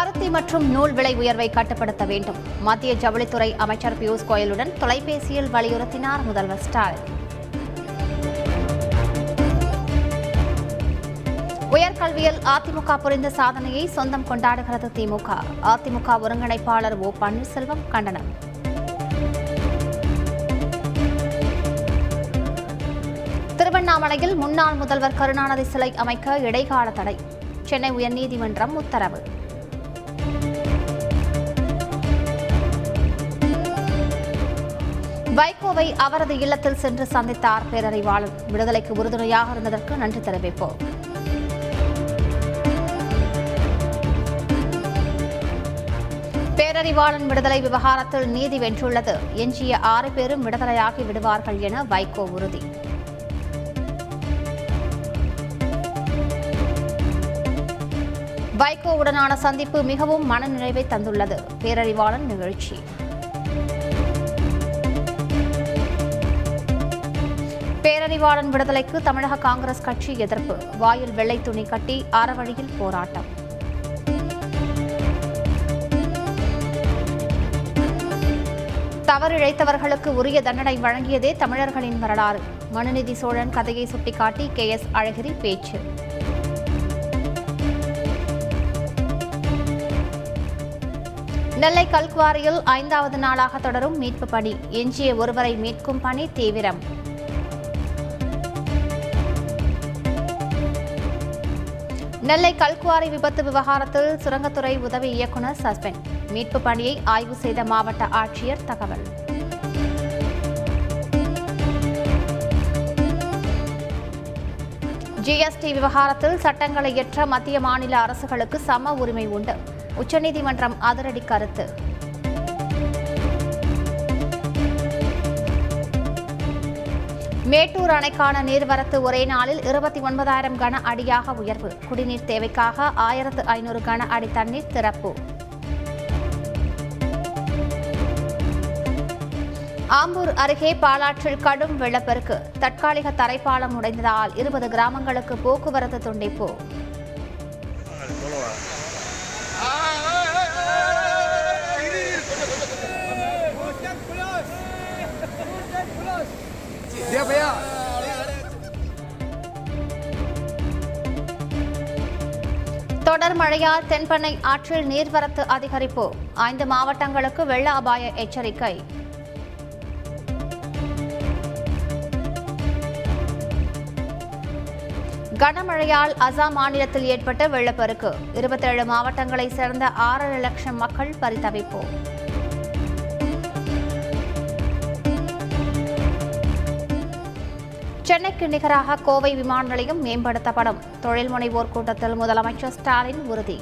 பருத்தி மற்றும் நூல் விலை உயர்வை கட்டுப்படுத்த வேண்டும். மத்திய ஜவுளித்துறை அமைச்சர் பியூஷ் கோயலுடன் தொலைபேசியில் வலியுறுத்தினார் முதல்வர் ஸ்டாலின். உயர்கல்வியில் அதிமுக புரிந்த சாதனையை சொந்தம் கொண்டாடுகிறது திமுக. அதிமுக ஒருங்கிணைப்பாளர் ஓ பன்னீர்செல்வம் கண்டனம். திருவண்ணாமலையில் முன்னாள் முதல்வர் கருணாநிதி சிலை அமைக்க இடைக்கால தடை. சென்னை உயர்நீதிமன்றம் உத்தரவு. வைகோவை அவரது இல்லத்தில் சென்று சந்தித்தார் பேரறிவாளன். விடுதலைக்கு உறுதுணையாக இருந்ததற்கு நன்றி தெரிவிப்போம். பேரறிவாளன் விடுதலை விவகாரத்தில் நீதி வென்றுள்ளது. எஞ்சிய ஆறு பேரும் விடுதலையாகி விடுவார்கள் என வைகோ உறுதி. வைகோவுடனான சந்திப்பு மிகவும் மனநிறைவை தந்துள்ளது. பேரறிவாளன் நிகழ்ச்சி. பேரறிவாளன் விடுதலைக்கு தமிழக காங்கிரஸ் கட்சி எதிர்ப்பு. வாயில் வெள்ளை துணி கட்டி அறவழியில் போராட்டம். தவறிழைத்தவர்களுக்கு உரிய தண்டனை வழங்கியதே தமிழர்களின் வரலாறு. மனுநீதி சோழன் கதையை சுட்டிக்காட்டி கே எஸ் அழகிரி பேச்சு. நெல்லை கல்குவாரியில் ஐந்தாவது நாளாக தொடரும் மீட்பு பணி. எஞ்சிய ஒருவரை மீட்கும் பணி தீவிரம். நெல்லை கல்குவாரி விபத்து விவகாரத்தில் சுரங்கத்துறை உதவி இயக்குநர் சஸ்பெண்ட். மீட்பு பணியை ஆய்வு செய்த மாவட்ட ஆட்சியர் தகவல். ஜிஎஸ்டி விவகாரத்தில் சட்டங்களை இயற்ற மத்திய மாநில அரசுகளுக்கு சம உரிமை உண்டு. உச்சநீதிமன்றம் அதிரடி கருத்து. மேட்டூர் அணைக்கான நீர்வரத்து ஒரே நாளில் இருபத்தி ஒன்பதாயிரம் கன அடியாக உயர்வு. குடிநீர் தேவைக்காக ஆயிரத்து ஐநூறு கன அடி தண்ணீர் திறப்பு. ஆம்பூர் அருகே பாலாற்றில் கடும் வெள்ளப்பெருக்கு. தற்காலிக தரைப்பாலம் உடைந்ததால் இருபது கிராமங்களுக்கு போக்குவரத்து துண்டிப்பு. தொடர் மழையால் தென்பெண்ணை ஆற்றில் நீர்வரத்து அதிகரிப்பு. ஐந்து மாவட்டங்களுக்கு வெள்ள அபாய எச்சரிக்கை. கனமழையால் அசாம் மாநிலத்தில் ஏற்பட்ட வெள்ளப்பெருக்கு. இருபத்தேழு மாவட்டங்களைச் சேர்ந்த ஆறரை லட்சம் மக்கள் பரிதவிப்பு. சென்னைக்கு நிகராக கோவை விமான நிலையம் மேம்படுத்தப்படும். தொழில் முனைவோர் கூட்டத்தில் முதலமைச்சர் ஸ்டாலின் உறுதி.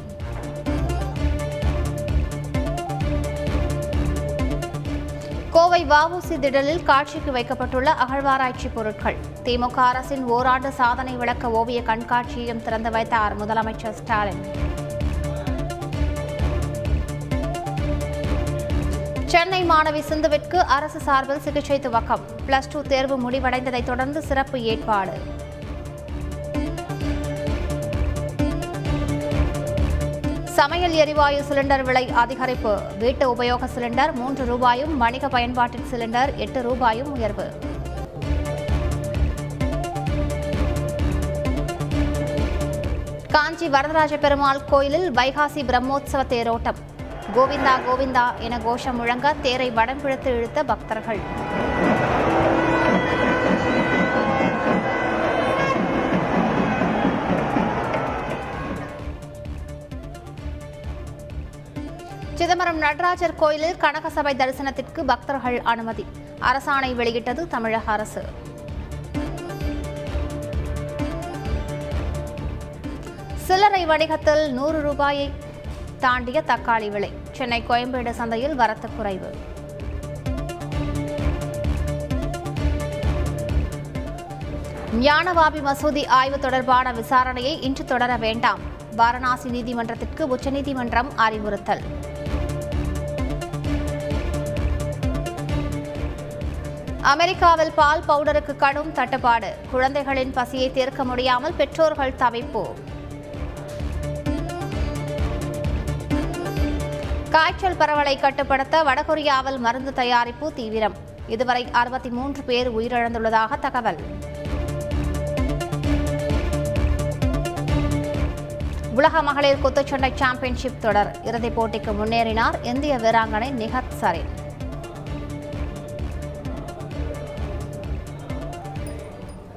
கோவை வஉசி திடலில் காட்சிக்கு வைக்கப்பட்டுள்ள அகழ்வாராய்ச்சி பொருட்கள். திமுக அரசின் ஓராண்டு சாதனை விளக்க ஓவிய கண்காட்சியையும் திறந்து வைத்தார் முதலமைச்சர் ஸ்டாலின். சென்னை மாணவி சிந்துவிற்கு அரசு சார்பில் சிகிச்சை துவக்கம். பிளஸ் டூ தேர்வு முடிவடைந்ததைத் தொடர்ந்து சிறப்பு ஏற்பாடு. சமையல் எரிவாயு சிலிண்டர் விலை அதிகரிப்பு. வீட்டு உபயோக சிலிண்டர் மூன்று ரூபாயும் வணிக பயன்பாட்டின் சிலிண்டர் எட்டு ரூபாயும் உயர்வு. காஞ்சி வரதராஜ பெருமாள் கோயிலில் வைகாசி பிரம்மோற்சவ தேரோட்டம். கோவிந்தா கோவிந்தா என கோஷம் முழங்க தேரை வடம் பிடித்து இழுத்த பக்தர்கள். சிதம்பரம் நடராஜர் கோயிலில் கனகசபை தரிசனத்திற்கு பக்தர்கள் அனுமதி. அரசாணை வெளியிட்டது தமிழக அரசு. சில்லறை வணிகத்தில் நூறு ரூபாயை தாண்டிய தக்காளி விலை. சென்னை கோயம்பேடு சந்தையில் வரத்து குறைவு. ஞானவாபி மசூதி ஆய்வு தொடர்பான விசாரணையை இன்று தொடர வேண்டாம். வாரணாசி நீதிமன்றத்திற்கு உச்சநீதிமன்றம் அறிவுறுத்தல். அமெரிக்காவில் பால் பவுடருக்கு கடும் தட்டுப்பாடு. குழந்தைகளின் பசியை தீர்க்க முடியாமல் பெற்றோர்கள் தவிப்பு. காய்ச்சல் பரவலை கட்டுப்படுத்த வடகொரியாவில் மருந்து தயாரிப்பு தீவிரம். இதுவரை அறுபத்தி மூன்று பேர் உயிரிழந்துள்ளதாக தகவல். உலக மகளிர் குத்துச்சண்டை சாம்பியன்ஷிப் தொடர். இறுதிப் போட்டிக்கு முன்னேறினார் இந்திய வீராங்கனை நிகத் சரின்.